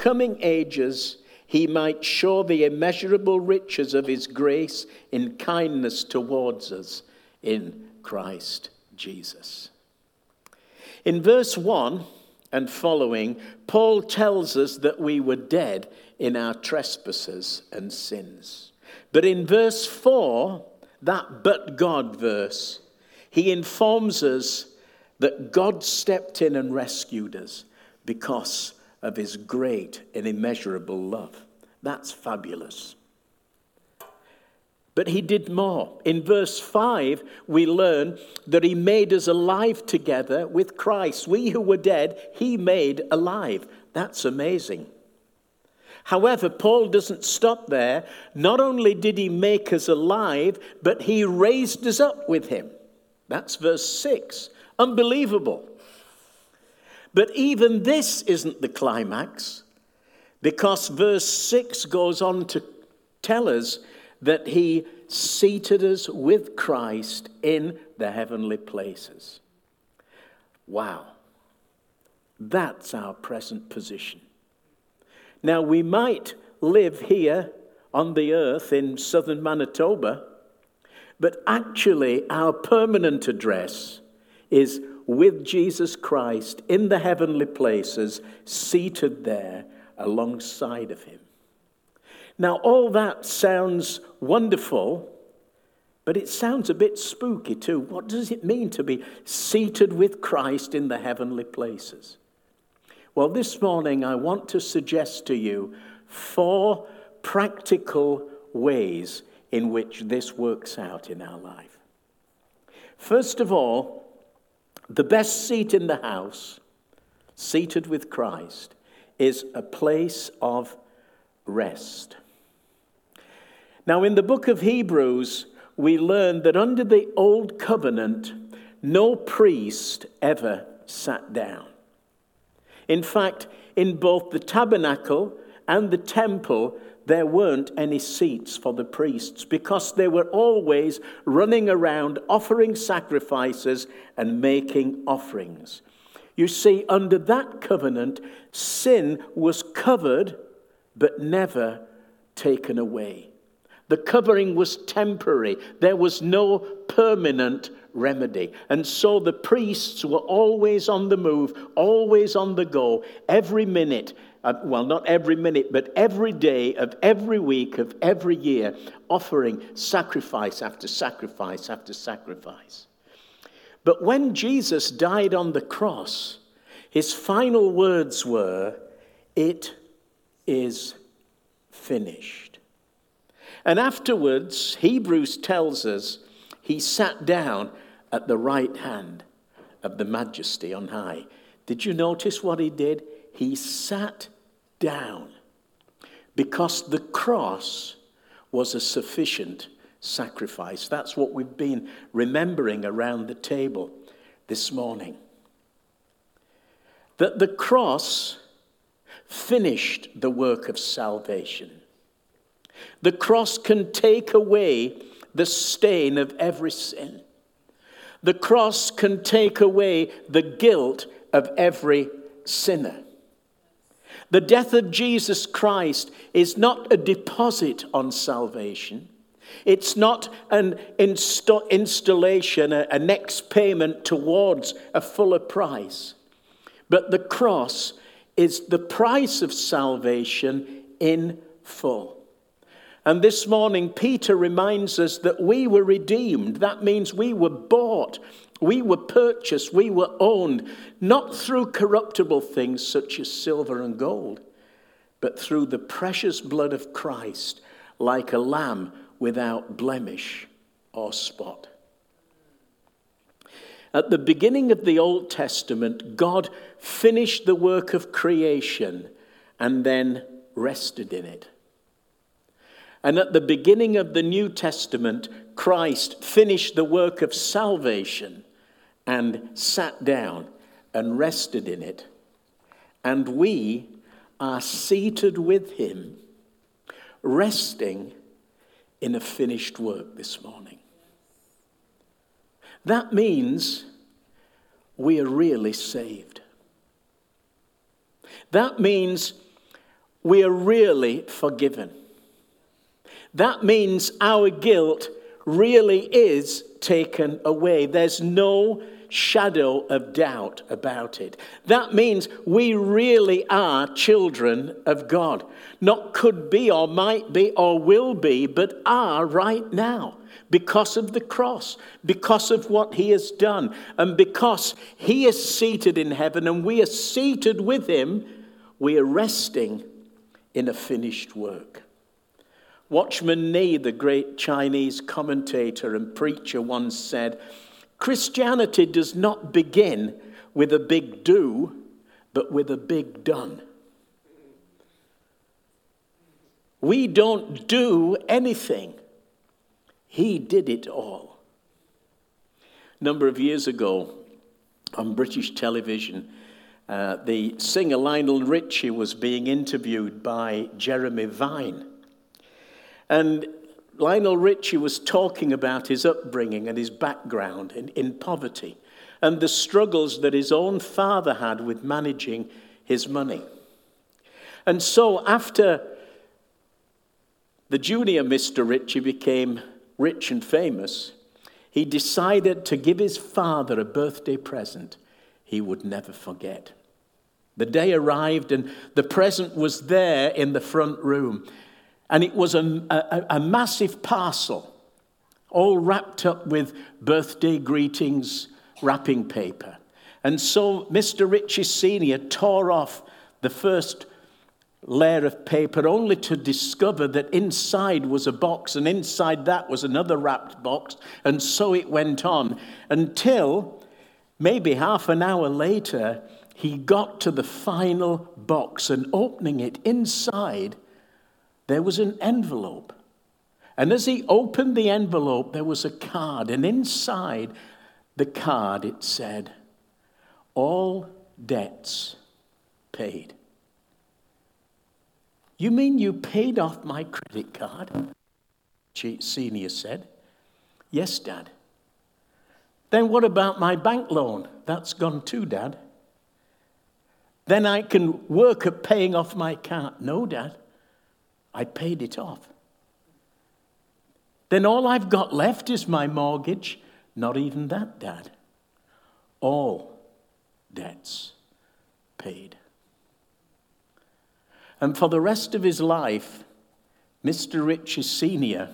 coming ages he might show the immeasurable riches of his grace in kindness towards us in Christ Jesus. In verse 1 and following, Paul tells us that we were dead in our trespasses and sins. But in verse 4, that but God verse, he informs us that God stepped in and rescued us because of his great and immeasurable love. That's fabulous. But he did more. In verse 5, we learn that he made us alive together with Christ. We who were dead, he made alive. That's amazing. However, Paul doesn't stop there. Not only did he make us alive, but he raised us up with him. That's verse 6. Unbelievable. But even this isn't the climax, because verse 6 goes on to tell us that he seated us with Christ in the heavenly places. Wow. That's our present position. Now, we might live here on the earth in southern Manitoba, but actually, our permanent address is with Jesus Christ in the heavenly places, seated there alongside of him. Now, all that sounds wonderful, but it sounds a bit spooky too. What does it mean to be seated with Christ in the heavenly places? Well, this morning I want to suggest to you four practical ways in which this works out in our life. First of all, the best seat in the house, seated with Christ, is a place of rest. Now, in the book of Hebrews, we learn that under the old covenant, no priest ever sat down. In fact, in both the tabernacle and the temple, there weren't any seats for the priests because they were always running around offering sacrifices and making offerings. You see, under that covenant, sin was covered but never taken away. The covering was temporary, there was no permanent remedy. And so the priests were always on the move, always on the go, every minute uh, well, not every minute, but every day of every week of every year, offering sacrifice after sacrifice after sacrifice. But when Jesus died on the cross, his final words were, It is finished. And afterwards, Hebrews tells us he sat down at the right hand of the majesty on high. Did you notice what he did? He sat down because the cross was a sufficient sacrifice. That's what we've been remembering around the table this morning. That the cross finished the work of salvation. The cross can take away the stain of every sin. The cross can take away the guilt of every sinner. The death of Jesus Christ is not a deposit on salvation. It's not an insta- installation, a, a next payment towards a fuller price. But the cross is the price of salvation in full. And this morning, Peter reminds us that we were redeemed. That means we were bought we were purchased, we were owned, not through corruptible things such as silver and gold, but through the precious blood of Christ, like a lamb without blemish or spot. At the beginning of the Old Testament, God finished the work of creation and then rested in it. And at the beginning of the New Testament, Christ finished the work of salvation and sat down and rested in it. And we are seated with him, resting in a finished work this morning. That means we are really saved. That means we are really forgiven. That means our guilt really is taken away. There's no shadow of doubt about it. That means we really are children of God. Not could be or might be or will be, but are right now because of the cross, because of what he has done, and because he is seated in heaven and we are seated with him, we are resting in a finished work. Watchman Nee, the great Chinese commentator and preacher, once said, Christianity does not begin with a big do, but with a big done. We don't do anything. He did it all. A number of years ago on British television, uh, the singer Lionel Richie was being interviewed by Jeremy Vine. And Lionel Richie was talking about his upbringing and his background in, in poverty and the struggles that his own father had with managing his money. And so, after the junior Mr. Richie became rich and famous, he decided to give his father a birthday present he would never forget. The day arrived, and the present was there in the front room. And it was a, a, a massive parcel, all wrapped up with birthday greetings, wrapping paper. And so Mr. Richie Sr. tore off the first layer of paper only to discover that inside was a box and inside that was another wrapped box. And so it went on until maybe half an hour later, he got to the final box and opening it inside there was an envelope. And as he opened the envelope, there was a card. And inside the card, it said, All debts paid. You mean you paid off my credit card? Senior said. Yes, Dad. Then what about my bank loan? That's gone too, Dad. Then I can work at paying off my car. No, Dad. I paid it off. Then all I've got left is my mortgage. Not even that, Dad. All debts paid. And for the rest of his life, Mr. Richie Sr.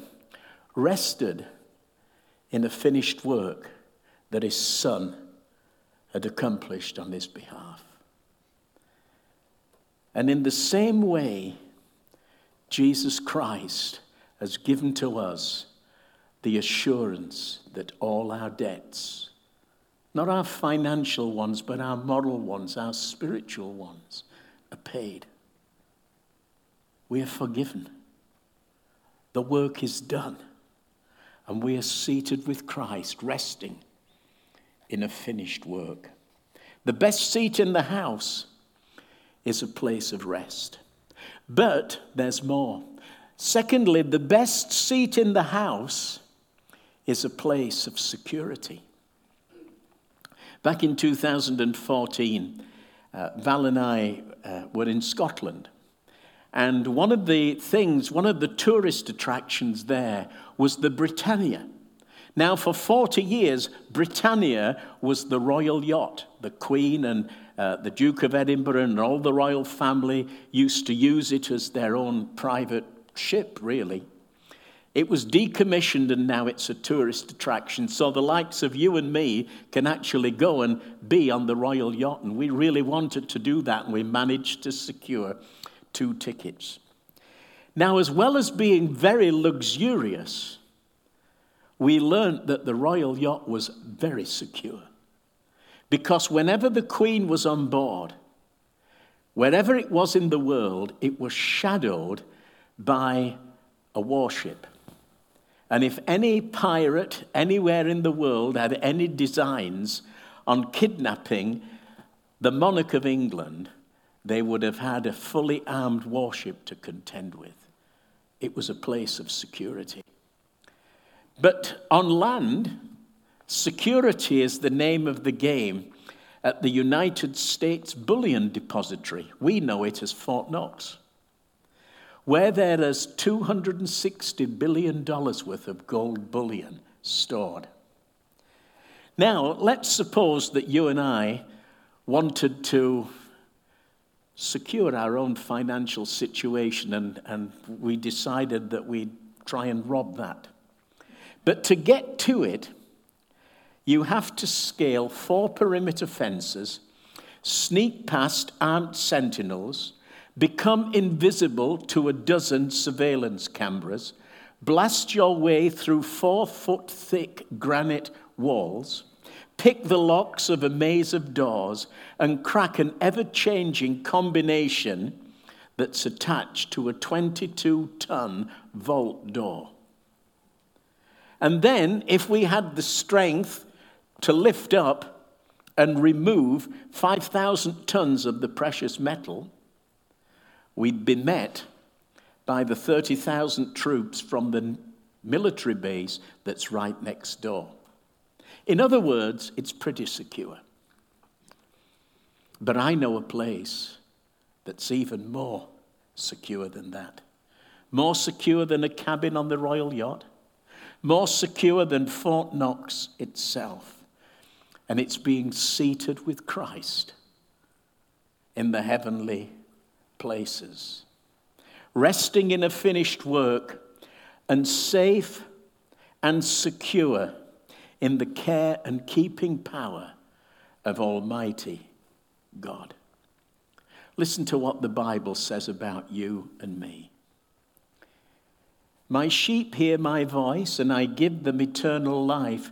rested in the finished work that his son had accomplished on his behalf. And in the same way, Jesus Christ has given to us the assurance that all our debts, not our financial ones, but our moral ones, our spiritual ones, are paid. We are forgiven. The work is done. And we are seated with Christ, resting in a finished work. The best seat in the house is a place of rest. But there's more. Secondly, the best seat in the house is a place of security. Back in 2014, uh, Val and I uh, were in Scotland. And one of the things, one of the tourist attractions there was the Britannia. Now, for 40 years, Britannia was the royal yacht. The Queen and uh, the Duke of Edinburgh and all the royal family used to use it as their own private ship, really. It was decommissioned and now it's a tourist attraction. So the likes of you and me can actually go and be on the royal yacht. And we really wanted to do that and we managed to secure two tickets. Now, as well as being very luxurious, we learned that the royal yacht was very secure. Because whenever the Queen was on board, wherever it was in the world, it was shadowed by a warship. And if any pirate anywhere in the world had any designs on kidnapping the monarch of England, they would have had a fully armed warship to contend with. It was a place of security. But on land, Security is the name of the game at the United States Bullion Depository. We know it as Fort Knox. where there is $260 billion worth of gold bullion stored. Now, let's suppose that you and I wanted to secure our own financial situation and, and we decided that we'd try and rob that. But to get to it, you have to scale four perimeter fences, sneak past armed sentinels, become invisible to a dozen surveillance cameras, blast your way through four foot thick granite walls, pick the locks of a maze of doors, and crack an ever changing combination that's attached to a 22 ton vault door. And then, if we had the strength to lift up and remove 5,000 tons of the precious metal, we'd be met by the 30,000 troops from the military base that's right next door. In other words, it's pretty secure. But I know a place that's even more secure than that. More secure than a cabin on the royal yacht. More secure than Fort Knox itself. And it's being seated with Christ in the heavenly places, resting in a finished work and safe and secure in the care and keeping power of Almighty God. Listen to what the Bible says about you and me. My sheep hear my voice, and I give them eternal life.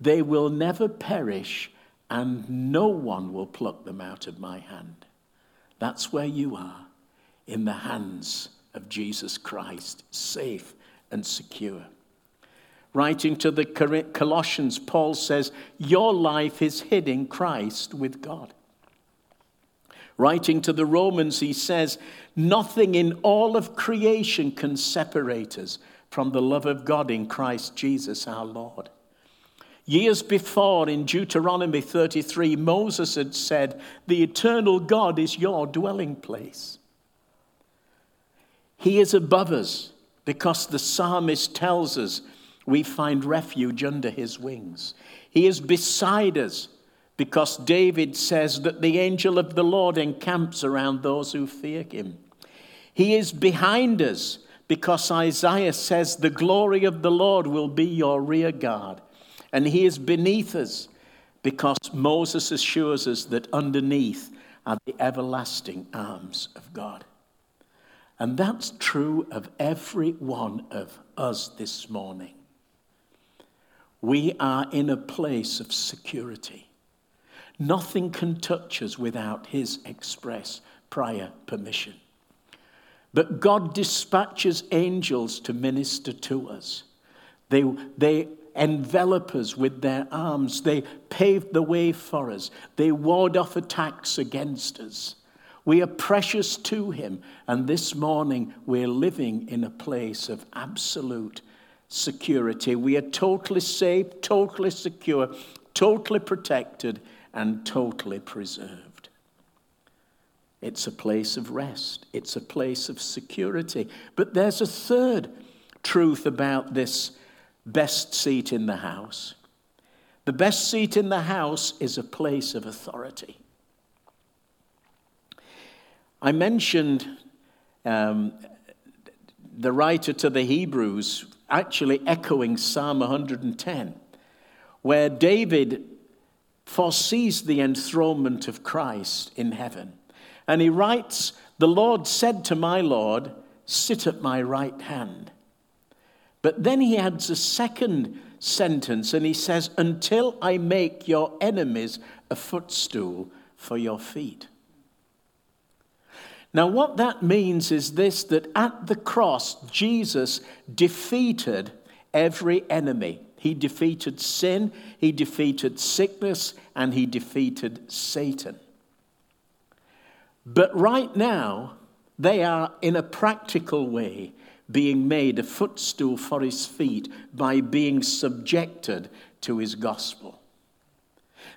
They will never perish, and no one will pluck them out of my hand. That's where you are in the hands of Jesus Christ, safe and secure. Writing to the Colossians, Paul says, Your life is hid in Christ with God. Writing to the Romans, he says, Nothing in all of creation can separate us from the love of God in Christ Jesus our Lord. Years before, in Deuteronomy 33, Moses had said, The eternal God is your dwelling place. He is above us because the psalmist tells us we find refuge under his wings. He is beside us because David says that the angel of the Lord encamps around those who fear him. He is behind us because Isaiah says the glory of the Lord will be your rear guard. And he is beneath us because Moses assures us that underneath are the everlasting arms of God. And that's true of every one of us this morning. We are in a place of security. Nothing can touch us without His express prior permission. But God dispatches angels to minister to us. They, they envelop us with their arms, they pave the way for us, they ward off attacks against us. We are precious to Him. And this morning, we're living in a place of absolute security. We are totally safe, totally secure, totally protected, and totally preserved. It's a place of rest, it's a place of security. But there's a third truth about this best seat in the house. The best seat in the house is a place of authority. I mentioned um, the writer to the Hebrews actually echoing Psalm 110, where David foresees the enthronement of Christ in heaven. And he writes, The Lord said to my Lord, Sit at my right hand. But then he adds a second sentence and he says, Until I make your enemies a footstool for your feet. Now, what that means is this that at the cross, Jesus defeated every enemy. He defeated sin, he defeated sickness, and he defeated Satan. But right now, they are, in a practical way, being made a footstool for his feet by being subjected to his gospel.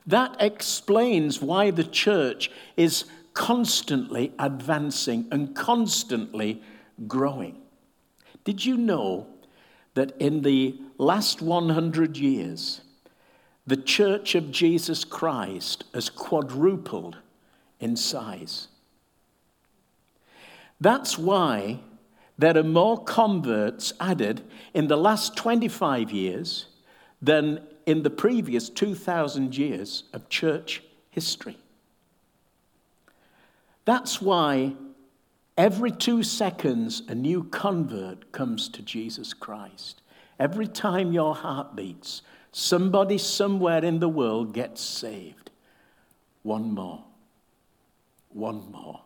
That explains why the church is constantly advancing and constantly growing. Did you know that in the last 100 years, the Church of Jesus Christ has quadrupled in size? That's why there are more converts added in the last 25 years than in the previous 2,000 years of church history. That's why every two seconds a new convert comes to Jesus Christ. Every time your heart beats, somebody somewhere in the world gets saved. One more. One more.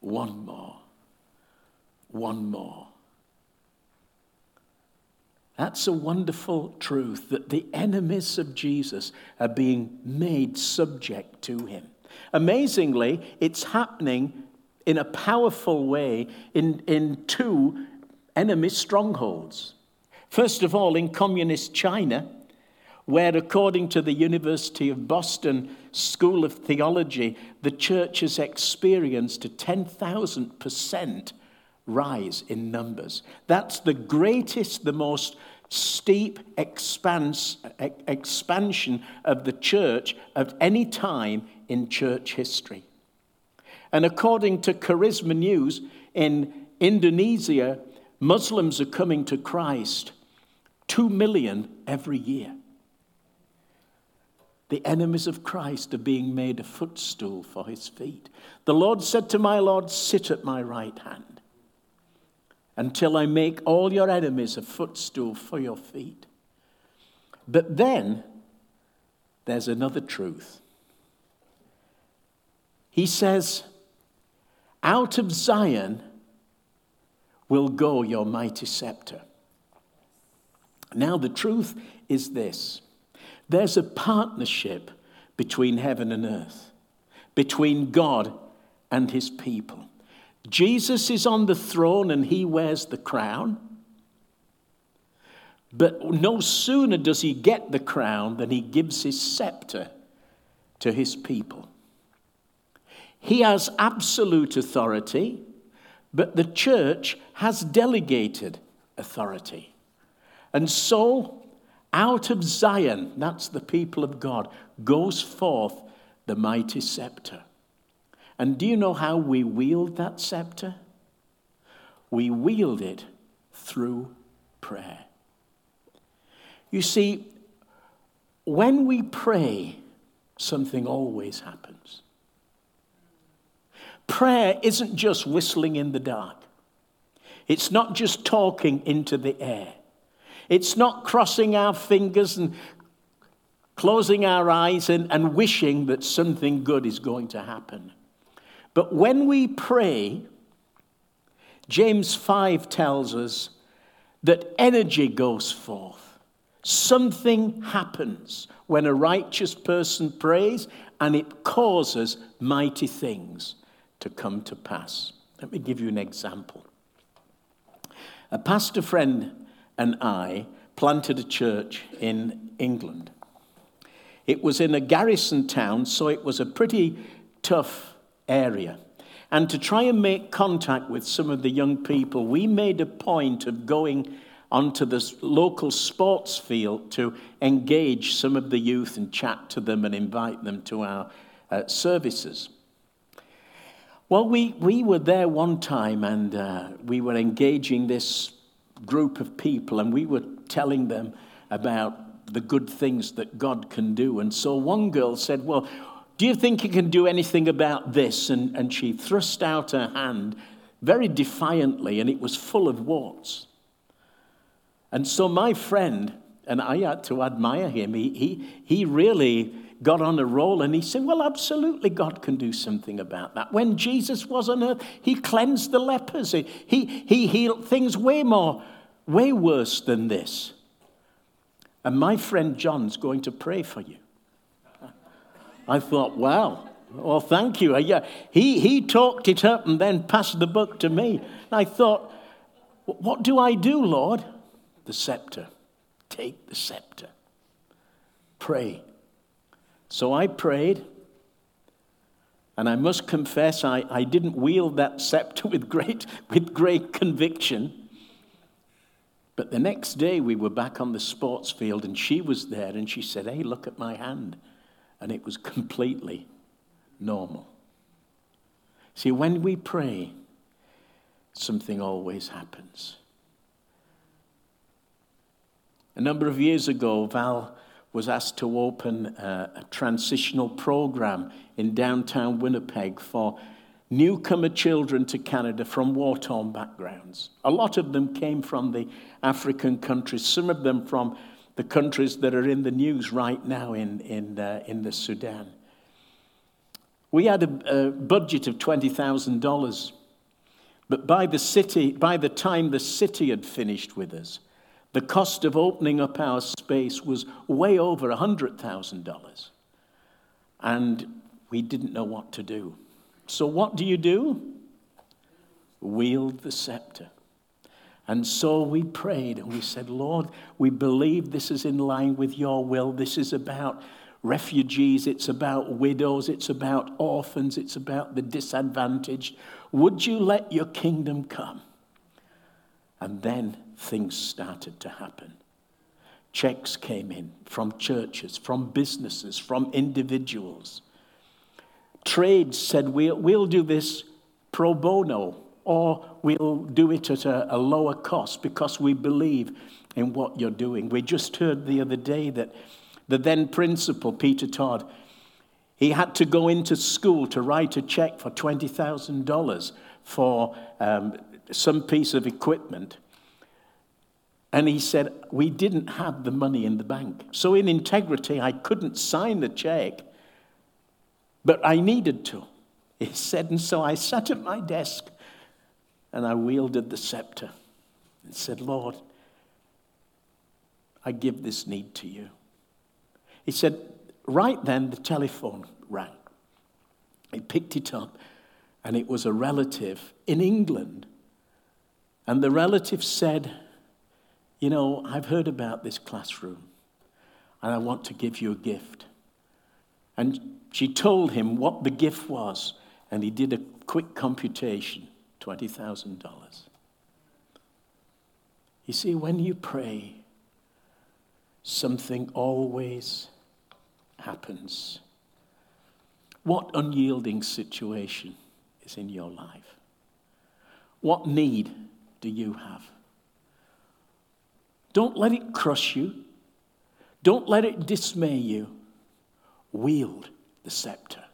One more. One more. That's a wonderful truth that the enemies of Jesus are being made subject to him. Amazingly, it's happening in a powerful way in, in two enemy strongholds. First of all, in communist China, where, according to the University of Boston School of Theology, the church has experienced a 10,000% rise in numbers. That's the greatest, the most steep expanse, expansion of the church of any time in church history. And according to Charisma News, in Indonesia, Muslims are coming to Christ 2 million every year. The enemies of Christ are being made a footstool for his feet. The Lord said to my Lord, Sit at my right hand until I make all your enemies a footstool for your feet. But then there's another truth. He says, Out of Zion will go your mighty scepter. Now, the truth is this there's a partnership between heaven and earth, between God and his people. Jesus is on the throne and he wears the crown. But no sooner does he get the crown than he gives his scepter to his people. He has absolute authority, but the church has delegated authority. And so, out of Zion, that's the people of God, goes forth the mighty scepter. And do you know how we wield that scepter? We wield it through prayer. You see, when we pray, something always happens. Prayer isn't just whistling in the dark. It's not just talking into the air. It's not crossing our fingers and closing our eyes and, and wishing that something good is going to happen. But when we pray, James 5 tells us that energy goes forth. Something happens when a righteous person prays, and it causes mighty things to come to pass. Let me give you an example. A pastor friend and I planted a church in England. It was in a garrison town, so it was a pretty tough area. And to try and make contact with some of the young people, we made a point of going onto the local sports field to engage some of the youth and chat to them and invite them to our uh, services. Well, we, we were there one time and uh, we were engaging this group of people and we were telling them about the good things that God can do. And so one girl said, Well, do you think you can do anything about this? And, and she thrust out her hand very defiantly, and it was full of warts. And so my friend, and I had to admire him, he, he, he really got on a roll and he said, Well, absolutely, God can do something about that. When Jesus was on earth, he cleansed the lepers, he, he healed things way more, way worse than this. And my friend John's going to pray for you. I thought, wow, well, thank you. Yeah, he, he talked it up and then passed the book to me. And I thought, what do I do, Lord? The scepter. Take the scepter. Pray. So I prayed. And I must confess, I, I didn't wield that scepter with great, with great conviction. But the next day, we were back on the sports field, and she was there, and she said, Hey, look at my hand. And it was completely normal. See, when we pray, something always happens. A number of years ago, Val was asked to open a, a transitional program in downtown Winnipeg for newcomer children to Canada from war torn backgrounds. A lot of them came from the African countries, some of them from the countries that are in the news right now in, in, uh, in the Sudan. We had a, a budget of $20,000, but by the, city, by the time the city had finished with us, the cost of opening up our space was way over $100,000. And we didn't know what to do. So, what do you do? Wield the scepter. And so we prayed and we said, Lord, we believe this is in line with your will. This is about refugees, it's about widows, it's about orphans, it's about the disadvantaged. Would you let your kingdom come? And then things started to happen. Checks came in from churches, from businesses, from individuals. Trades said, We'll, we'll do this pro bono, or we'll do it at a, a lower cost because we believe in what you're doing. We just heard the other day that the then principal, Peter Todd, he had to go into school to write a check for $20,000 for um, some piece of equipment. And he said, We didn't have the money in the bank. So, in integrity, I couldn't sign the check, but I needed to. He said, And so I sat at my desk and I wielded the scepter and said, Lord, I give this need to you. He said, Right then, the telephone rang. He picked it up, and it was a relative in England. And the relative said, you know, I've heard about this classroom and I want to give you a gift. And she told him what the gift was, and he did a quick computation $20,000. You see, when you pray, something always happens. What unyielding situation is in your life? What need do you have? Don't let it crush you. Don't let it dismay you. Wield the scepter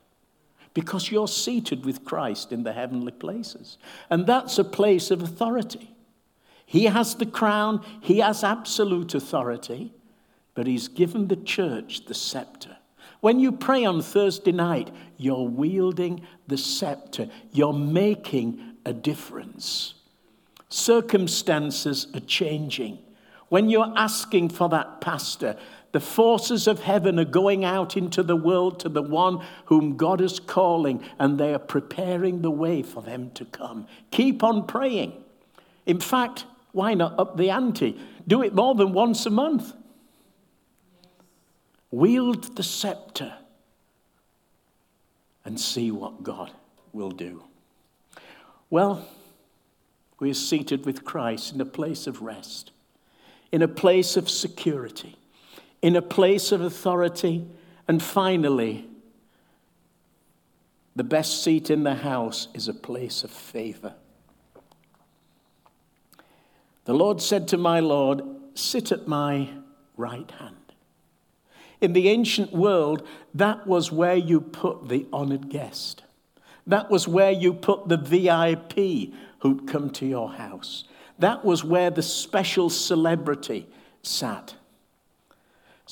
because you're seated with Christ in the heavenly places. And that's a place of authority. He has the crown, he has absolute authority, but he's given the church the scepter. When you pray on Thursday night, you're wielding the scepter, you're making a difference. Circumstances are changing. When you're asking for that pastor, the forces of heaven are going out into the world to the one whom God is calling, and they are preparing the way for them to come. Keep on praying. In fact, why not up the ante? Do it more than once a month. Wield the scepter and see what God will do. Well, we are seated with Christ in a place of rest in a place of security, in a place of authority, and finally, the best seat in the house is a place of favor. The Lord said to my Lord, Sit at my right hand. In the ancient world, that was where you put the honored guest. That was where you put the VIP who'd come to your house. That was where the special celebrity sat.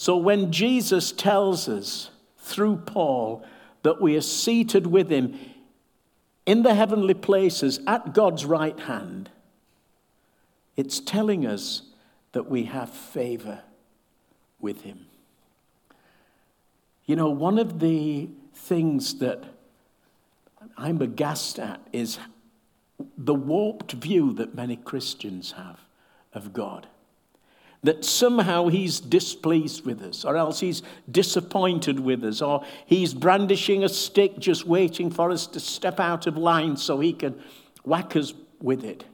So when Jesus tells us through Paul that we are seated with him in the heavenly places at God's right hand, it's telling us that we have favor with him. You know, one of the things that I'm aghast at is the warped view that many Christians have of God. That somehow he's displeased with us, or else he's disappointed with us, or he's brandishing a stick just waiting for us to step out of line so he can whack us with it.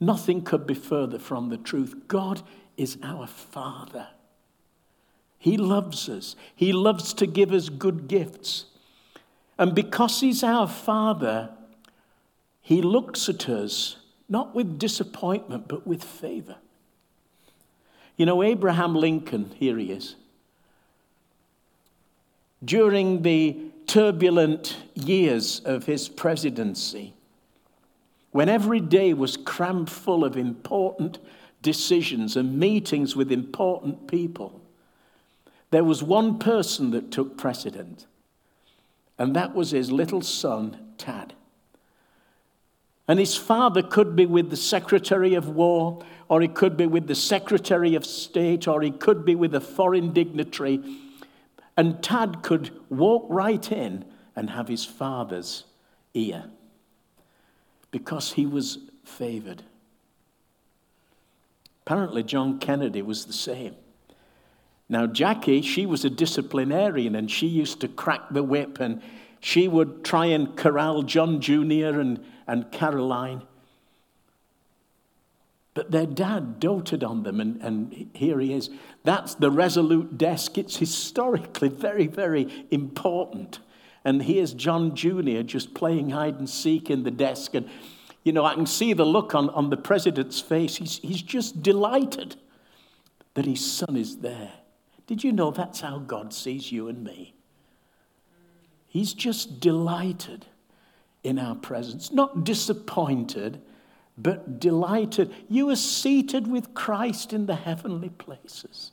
Nothing could be further from the truth. God is our Father. He loves us, He loves to give us good gifts. And because He's our Father, He looks at us not with disappointment, but with favor. You know, Abraham Lincoln, here he is. During the turbulent years of his presidency, when every day was crammed full of important decisions and meetings with important people, there was one person that took precedent, and that was his little son, Tad. And his father could be with the Secretary of War, or he could be with the Secretary of State, or he could be with a foreign dignitary. And Tad could walk right in and have his father's ear because he was favored. Apparently, John Kennedy was the same. Now, Jackie, she was a disciplinarian and she used to crack the whip and she would try and corral John Jr. and, and Caroline. But their dad doted on them, and, and here he is. That's the resolute desk. It's historically very, very important. And here's John Jr. just playing hide and seek in the desk. And you know, I can see the look on, on the president's face. He's, he's just delighted that his son is there. Did you know that's how God sees you and me? He's just delighted in our presence, not disappointed, but delighted. You are seated with Christ in the heavenly places.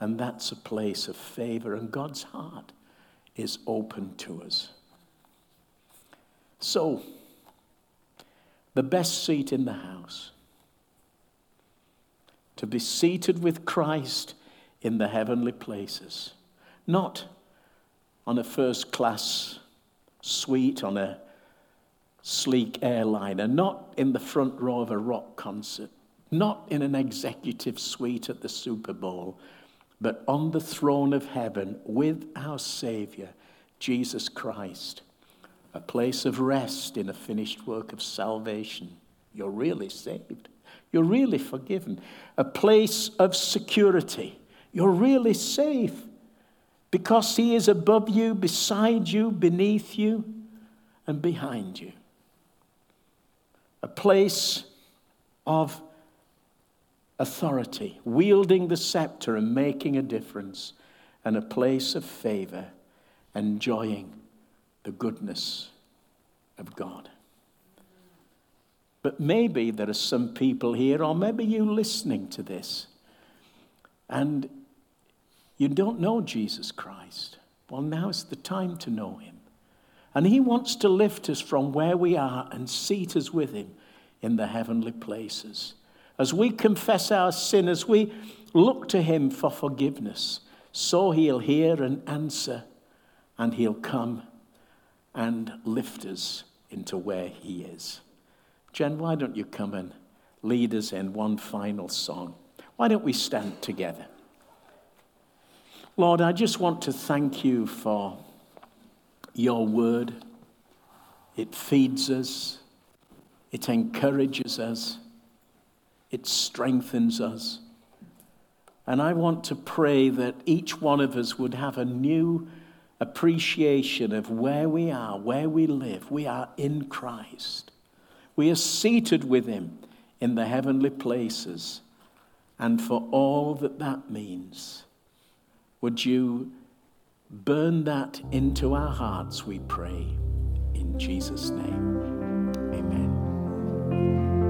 And that's a place of favor, and God's heart is open to us. So, the best seat in the house. To be seated with Christ in the heavenly places, not on a first class suite on a sleek airliner, not in the front row of a rock concert, not in an executive suite at the Super Bowl, but on the throne of heaven with our Savior, Jesus Christ a place of rest in a finished work of salvation. You're really saved. You're really forgiven. A place of security. You're really safe because He is above you, beside you, beneath you, and behind you. A place of authority, wielding the scepter and making a difference, and a place of favor, enjoying the goodness of God. But maybe there are some people here, or maybe you listening to this, and you don't know Jesus Christ. Well, now's the time to know him. And he wants to lift us from where we are and seat us with him in the heavenly places. As we confess our sin, as we look to him for forgiveness, so he'll hear and answer, and he'll come and lift us into where He is. Jen, why don't you come and lead us in one final song? Why don't we stand together? Lord, I just want to thank you for your word. It feeds us, it encourages us, it strengthens us. And I want to pray that each one of us would have a new appreciation of where we are, where we live. We are in Christ. We are seated with Him in the heavenly places. And for all that that means, would you burn that into our hearts, we pray, in Jesus' name.